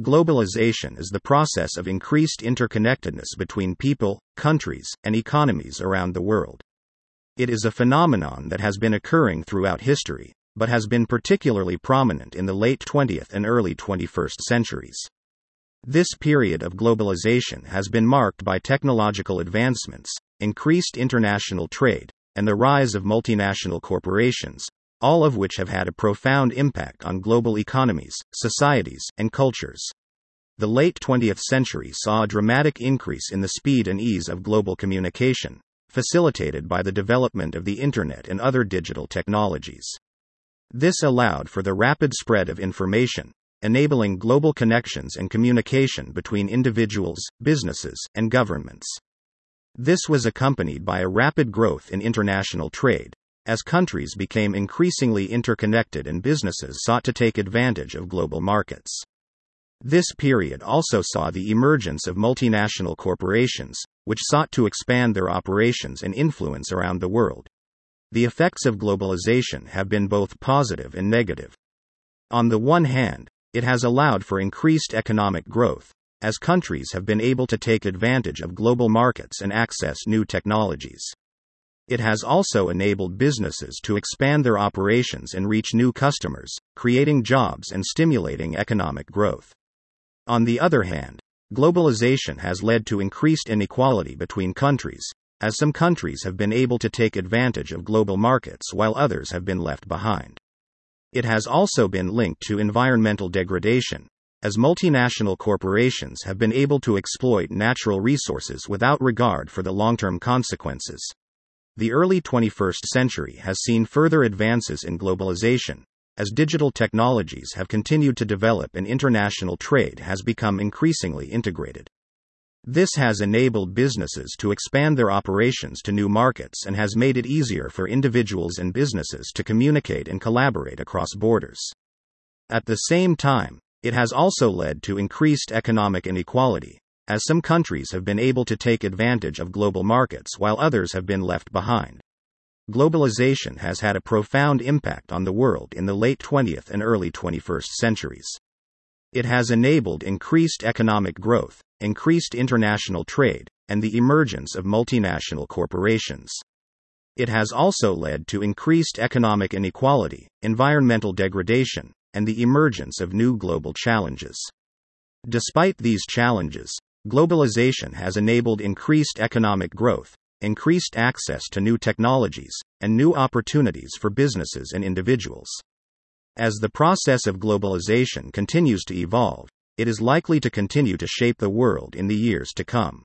Globalization is the process of increased interconnectedness between people, countries, and economies around the world. It is a phenomenon that has been occurring throughout history, but has been particularly prominent in the late 20th and early 21st centuries. This period of globalization has been marked by technological advancements, increased international trade, and the rise of multinational corporations, all of which have had a profound impact on global economies, societies, and cultures. The late 20th century saw a dramatic increase in the speed and ease of global communication, facilitated by the development of the Internet and other digital technologies. This allowed for the rapid spread of information, enabling global connections and communication between individuals, businesses, and governments. This was accompanied by a rapid growth in international trade, as countries became increasingly interconnected and businesses sought to take advantage of global markets. This period also saw the emergence of multinational corporations, which sought to expand their operations and influence around the world. The effects of globalization have been both positive and negative. On the one hand, it has allowed for increased economic growth, as countries have been able to take advantage of global markets and access new technologies. It has also enabled businesses to expand their operations and reach new customers, creating jobs and stimulating economic growth. On the other hand, globalization has led to increased inequality between countries, as some countries have been able to take advantage of global markets while others have been left behind. It has also been linked to environmental degradation, as multinational corporations have been able to exploit natural resources without regard for the long term consequences. The early 21st century has seen further advances in globalization, as digital technologies have continued to develop and international trade has become increasingly integrated. This has enabled businesses to expand their operations to new markets and has made it easier for individuals and businesses to communicate and collaborate across borders. At the same time, it has also led to increased economic inequality, as some countries have been able to take advantage of global markets while others have been left behind. Globalization has had a profound impact on the world in the late 20th and early 21st centuries. It has enabled increased economic growth, increased international trade, and the emergence of multinational corporations. It has also led to increased economic inequality, environmental degradation, and the emergence of new global challenges. Despite these challenges, Globalization has enabled increased economic growth, increased access to new technologies, and new opportunities for businesses and individuals. As the process of globalization continues to evolve, it is likely to continue to shape the world in the years to come.